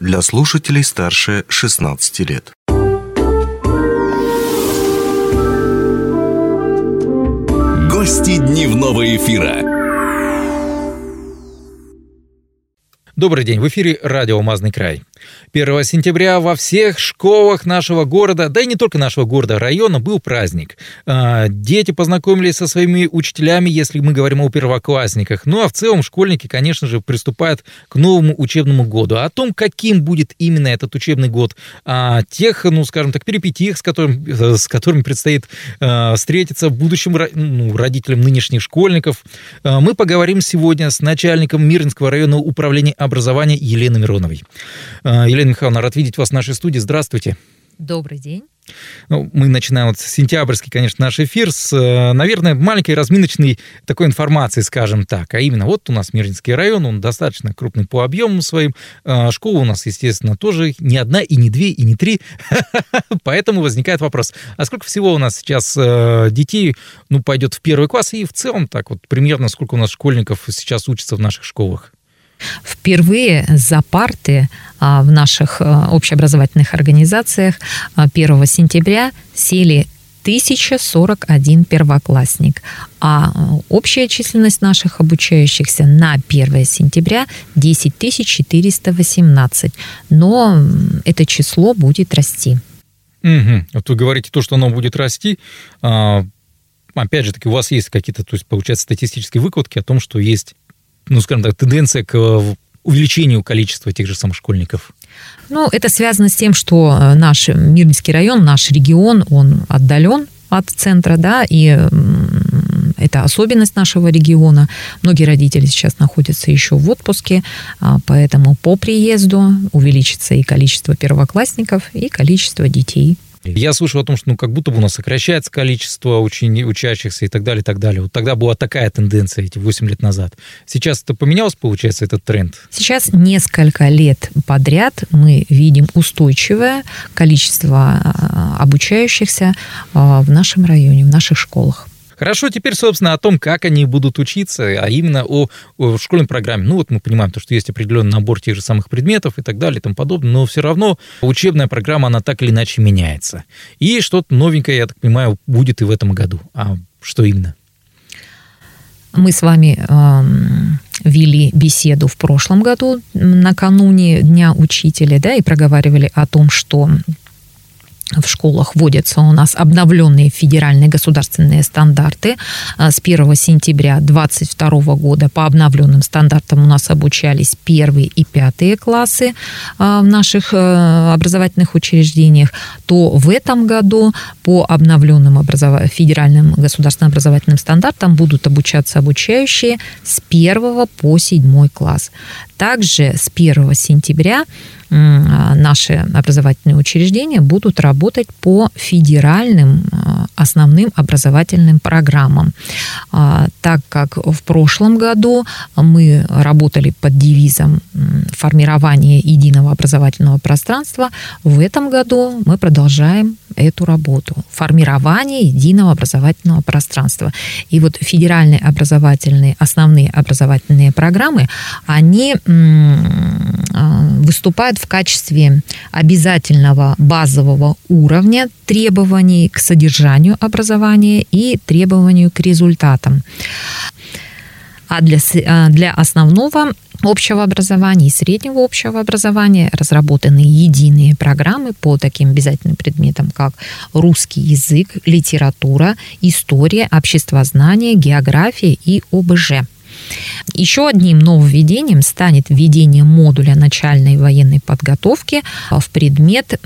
для слушателей старше 16 лет. Гости дневного эфира. Добрый день, в эфире радио «Мазный край». 1 сентября во всех школах нашего города, да и не только нашего города, района, был праздник. А, дети познакомились со своими учителями, если мы говорим о первоклассниках. Ну а в целом школьники, конечно же, приступают к новому учебному году. О том, каким будет именно этот учебный год, о тех, ну скажем так, перипетиях, с, которым, с которыми предстоит а, встретиться будущим ну, родителям нынешних школьников, а, мы поговорим сегодня с начальником Мирнинского районного управления образования Еленой Мироновой. Елена Михайловна, рад видеть вас в нашей студии. Здравствуйте. Добрый день. Ну, мы начинаем вот сентябрьский, конечно, наш эфир с, э, наверное, маленькой разминочной такой информации, скажем так. А именно, вот у нас Мирнинский район, он достаточно крупный по объему своим. Э, школа у нас, естественно, тоже не одна, и не две, и не три. Поэтому возникает вопрос, а сколько всего у нас сейчас э, детей, ну, пойдет в первый класс, и в целом так вот примерно сколько у нас школьников сейчас учатся в наших школах? Впервые за парты а, в наших а, общеобразовательных организациях 1 а, сентября сели 1041 первоклассник, а общая численность наших обучающихся на 1 сентября 10 418. Но это число будет расти. Угу. Вот вы говорите то, что оно будет расти. Опять же таки, у вас есть какие-то, то есть, получается, статистические выкладки о том, что есть ну, скажем так, тенденция к э, увеличению количества тех же самых школьников? Ну, это связано с тем, что э, наш Мирнинский район, наш регион, он отдален от центра, да, и это особенность нашего региона. Многие родители сейчас находятся еще в отпуске, а, поэтому по приезду увеличится и количество первоклассников, и количество детей. Я слышал о том, что ну, как будто бы у нас сокращается количество учени, учащихся и так далее, и так далее. Вот тогда была такая тенденция эти 8 лет назад. Сейчас это поменялось, получается, этот тренд? Сейчас несколько лет подряд мы видим устойчивое количество а, обучающихся а, в нашем районе, в наших школах. Хорошо, теперь, собственно, о том, как они будут учиться, а именно о, о школьной программе. Ну вот мы понимаем, то, что есть определенный набор тех же самых предметов и так далее и тому подобное, но все равно учебная программа, она так или иначе меняется. И что-то новенькое, я так понимаю, будет и в этом году. А что именно? Мы с вами э, вели беседу в прошлом году, накануне Дня Учителя, да, и проговаривали о том, что в школах вводятся у нас обновленные федеральные государственные стандарты. А, с 1 сентября 2022 года по обновленным стандартам у нас обучались первые и пятые классы а, в наших э, образовательных учреждениях, то в этом году по обновленным образов... федеральным государственным образовательным стандартам будут обучаться обучающие с 1 по 7 класс. Также с 1 сентября а, наши образовательные учреждения будут работать по федеральным а, основным образовательным программам. А, так как в прошлом году мы работали под девизом формирования единого образовательного пространства, в этом году мы продолжаем эту работу. Формирование единого образовательного пространства. И вот федеральные образовательные, основные образовательные программы, они выступают в качестве обязательного базового уровня требований к содержанию образования и требованию к результатам. А для, а, для основного общего образования и среднего общего образования разработаны единые программы по таким обязательным предметам, как русский язык, литература, история, обществознание, география и ОБЖ. Еще одним нововведением станет введение модуля начальной военной подготовки в предмет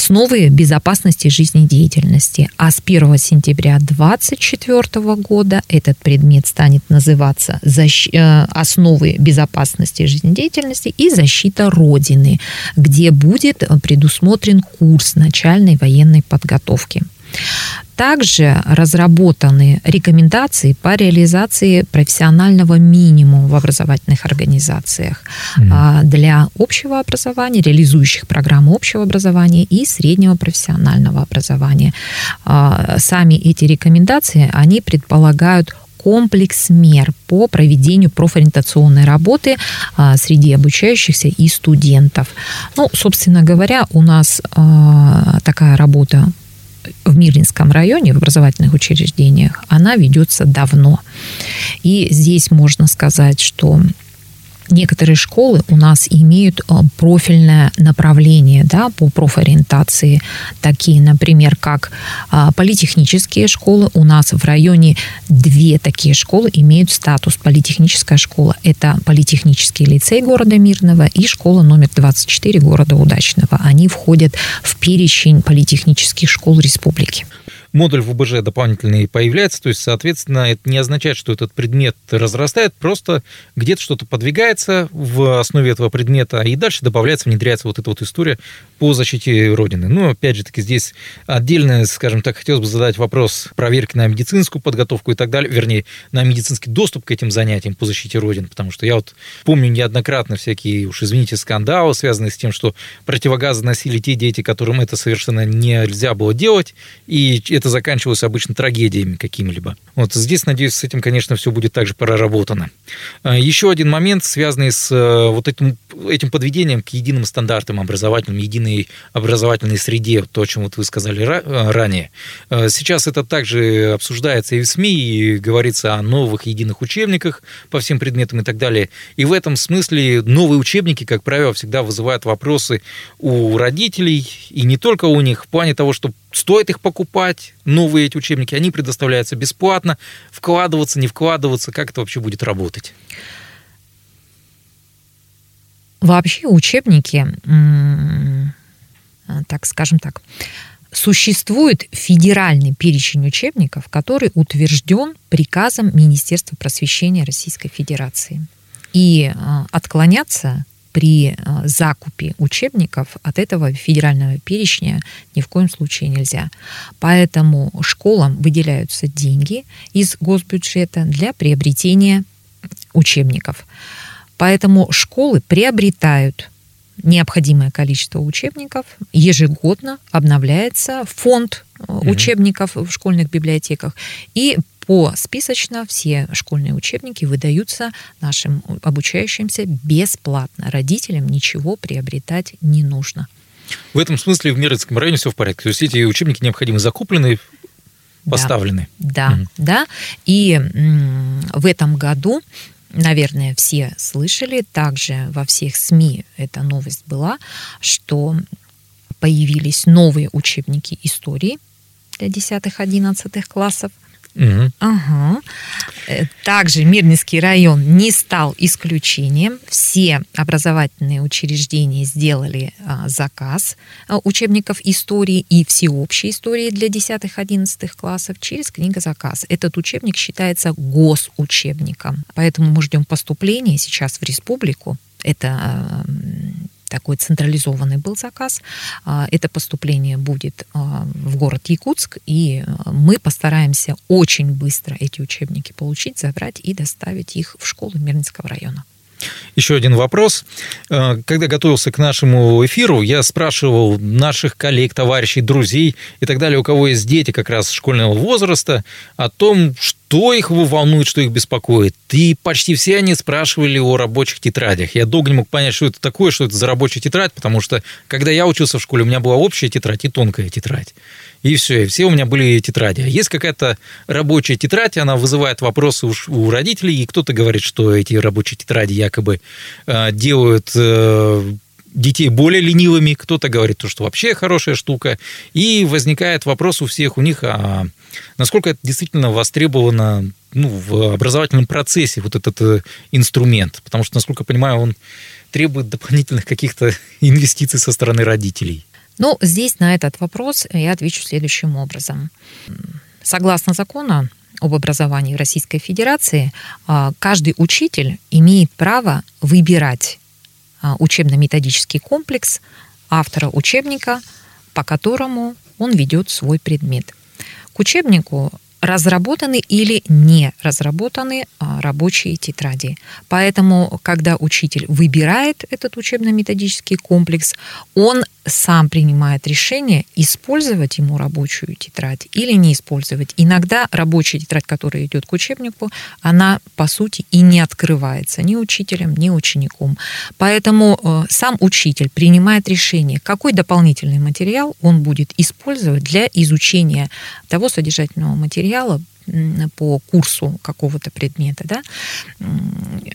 основы безопасности жизнедеятельности. А с 1 сентября 2024 года этот предмет станет называться защ... Э, «Основы безопасности жизнедеятельности и защита Родины», где будет предусмотрен курс начальной военной подготовки. Также разработаны рекомендации по реализации профессионального минимума в образовательных организациях mm. для общего образования, реализующих программы общего образования и среднего профессионального образования. А, сами эти рекомендации, они предполагают комплекс мер по проведению профориентационной работы а, среди обучающихся и студентов. Ну, собственно говоря, у нас а, такая работа в Мирлинском районе, в образовательных учреждениях, она ведется давно. И здесь можно сказать, что некоторые школы у нас имеют э, профильное направление да, по профориентации, такие, например, как а, политехнические школы. У нас в районе две такие школы имеют статус политехническая школа. Это политехнический лицей города Мирного и школа номер 24 города Удачного. Они входят в перечень политехнических школ республики модуль в УБЖ дополнительный появляется, то есть, соответственно, это не означает, что этот предмет разрастает, просто где-то что-то подвигается в основе этого предмета, и дальше добавляется, внедряется вот эта вот история по защите Родины. Ну, опять же таки, здесь отдельно, скажем так, хотелось бы задать вопрос проверки на медицинскую подготовку и так далее, вернее, на медицинский доступ к этим занятиям по защите Родины, потому что я вот помню неоднократно всякие, уж извините, скандалы, связанные с тем, что противогазы носили те дети, которым это совершенно нельзя было делать, и это заканчивалось обычно трагедиями какими-либо. Вот здесь, надеюсь, с этим, конечно, все будет также проработано. А, Еще один момент, связанный с э, вот этим, этим подведением к единым стандартам образовательным, единой образовательной среде, то, о чем вот вы сказали э, ранее. Э, сейчас это также обсуждается и в СМИ, и говорится о новых единых учебниках по всем предметам и так далее. И в этом смысле новые учебники, как правило, всегда вызывают вопросы у родителей, и не только у них, в плане того, что стоит их покупать, новые эти учебники, они предоставляются бесплатно, вкладываться, не вкладываться, как это вообще будет работать? Вообще учебники, так скажем так, существует федеральный перечень учебников, который утвержден приказом Министерства просвещения Российской Федерации. И а, отклоняться при а, закупе учебников от этого федерального перечня ни в коем случае нельзя. Поэтому школам выделяются деньги из госбюджета для приобретения учебников. Поэтому школы приобретают необходимое количество учебников. Ежегодно обновляется фонд mm учебников в школьных библиотеках. И по списочно все школьные учебники выдаются нашим обучающимся бесплатно. Родителям ничего приобретать не нужно. В этом смысле в Мирецком районе все в порядке. То есть эти учебники необходимы закуплены, поставлены. Да, да. да. И в этом году наверное, все слышали, также во всех СМИ эта новость была, что появились новые учебники истории для 10-11 классов. Угу. Также Мирнинский район не стал исключением. Все образовательные учреждения сделали а, заказ а, учебников истории и всеобщей истории для 10-11 классов через книгозаказ. Этот учебник считается госучебником. Поэтому мы ждем поступления сейчас в республику. Это такой централизованный был заказ. А, это поступление будет а, в город Якутск, и а, мы постараемся очень быстро эти учебники получить, забрать и доставить их в школу Мирнинского района. Еще один вопрос. Когда готовился к нашему эфиру, я спрашивал наших коллег, товарищей, друзей и так далее, у кого есть дети как раз школьного возраста, о том, что что их волнует, что их беспокоит. И почти все они спрашивали о рабочих тетрадях. Я долго не мог понять, что это такое, что это за рабочая тетрадь, потому что, когда я учился в школе, у меня была общая тетрадь и тонкая тетрадь. И все, и все у меня были тетради. А есть какая-то рабочая тетрадь, она вызывает вопросы у, родителей, и кто-то говорит, что эти рабочие тетради якобы э, делают э, детей более ленивыми, кто-то говорит, то, что вообще хорошая штука. И возникает вопрос у всех у них, а насколько это действительно востребовано ну, в образовательном процессе, вот этот э, инструмент. Потому что, насколько я понимаю, он требует дополнительных каких-то инвестиций со стороны родителей. Ну, здесь на этот вопрос я отвечу следующим образом. Согласно закону об образовании Российской Федерации, а, каждый учитель имеет право выбирать учебно-методический комплекс автора учебника, по которому он ведет свой предмет. К учебнику разработаны или не разработаны а, рабочие тетради. Поэтому, когда учитель выбирает этот учебно-методический комплекс, он сам принимает решение, использовать ему рабочую тетрадь или не использовать. Иногда рабочая тетрадь, которая идет к учебнику, она, по сути, и не открывается ни учителем, ни учеником. Поэтому э, сам учитель принимает решение, какой дополнительный материал он будет использовать для изучения того содержательного материала, по курсу какого-то предмета, да,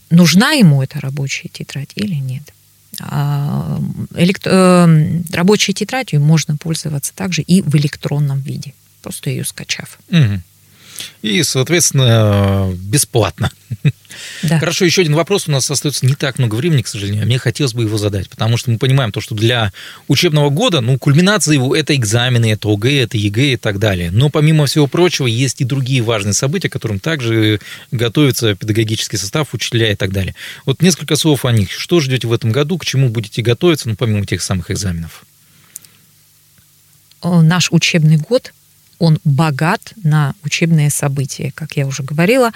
нужна ему эта рабочая тетрадь или нет. А, элект... Э, рабочей тетрадью можно пользоваться также и в электронном виде, просто ее скачав. Угу и, соответственно, бесплатно. Да. Хорошо, еще один вопрос. У нас остается не так много времени, к сожалению. А мне хотелось бы его задать, потому что мы понимаем то, что для учебного года, ну, кульминация его – это экзамены, это ОГЭ, это ЕГЭ и так далее. Но, помимо всего прочего, есть и другие важные события, к которым также готовится педагогический состав, учителя и так далее. Вот несколько слов о них. Что ждете в этом году, к чему будете готовиться, ну, помимо тех самых экзаменов? Наш учебный год – он богат на учебные события, как я уже говорила.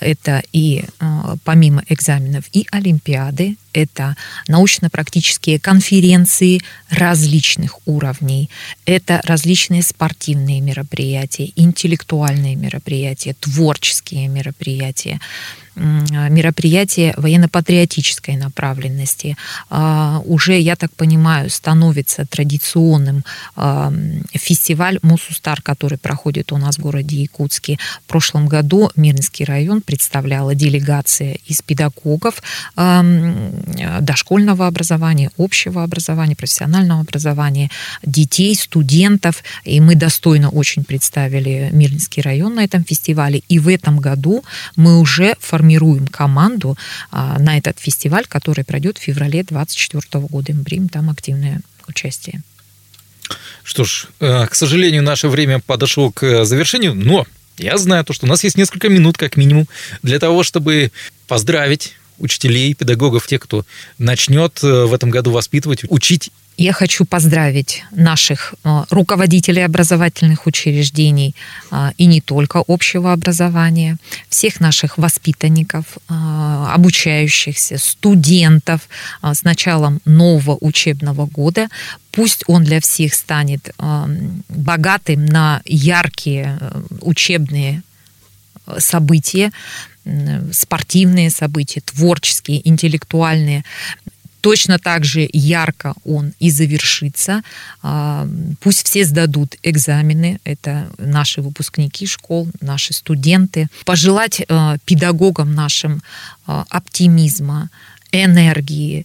Это и э, помимо экзаменов и олимпиады, это научно-практические конференции различных уровней, это различные спортивные мероприятия, интеллектуальные мероприятия, творческие мероприятия мероприятие военно-патриотической направленности а, уже, я так понимаю, становится традиционным а, фестиваль Мусустар, который проходит у нас в городе Якутске. В прошлом году Мирнинский район представляла делегация из педагогов а, дошкольного образования, общего образования, профессионального образования, детей, студентов. И мы достойно очень представили Мирнинский район на этом фестивале. И в этом году мы уже формируем команду а, на этот фестиваль, который пройдет в феврале 2024 года. Мы примем там активное участие. Что ж, э, к сожалению, наше время подошло к завершению, но я знаю то, что у нас есть несколько минут, как минимум, для того, чтобы поздравить учителей, педагогов, тех, кто начнет э, в этом году воспитывать, учить я хочу поздравить наших э, руководителей образовательных учреждений э, и не только общего образования, всех наших воспитанников, обучающихся, студентов с началом нового учебного года. Пусть он для всех станет богатым на яркие учебные события, спортивные события, творческие, интеллектуальные. Точно так же ярко он и завершится. А, пусть все сдадут экзамены. Это наши выпускники школ, наши студенты. Пожелать а, педагогам нашим а, оптимизма, энергии,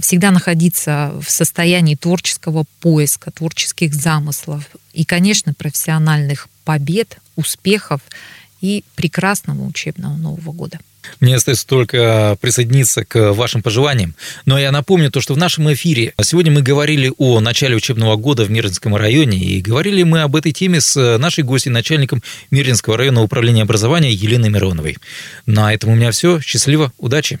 всегда находиться в состоянии творческого поиска, творческих замыслов и, конечно, профессиональных побед, успехов и прекрасного учебного Нового года. Мне остается только присоединиться к вашим пожеланиям. Но я напомню то, что в нашем эфире сегодня мы говорили о начале учебного года в Мирнинском районе, и говорили мы об этой теме с нашей гостью, начальником Мирнинского районного управления образования Еленой Мироновой. На этом у меня все. Счастливо, удачи!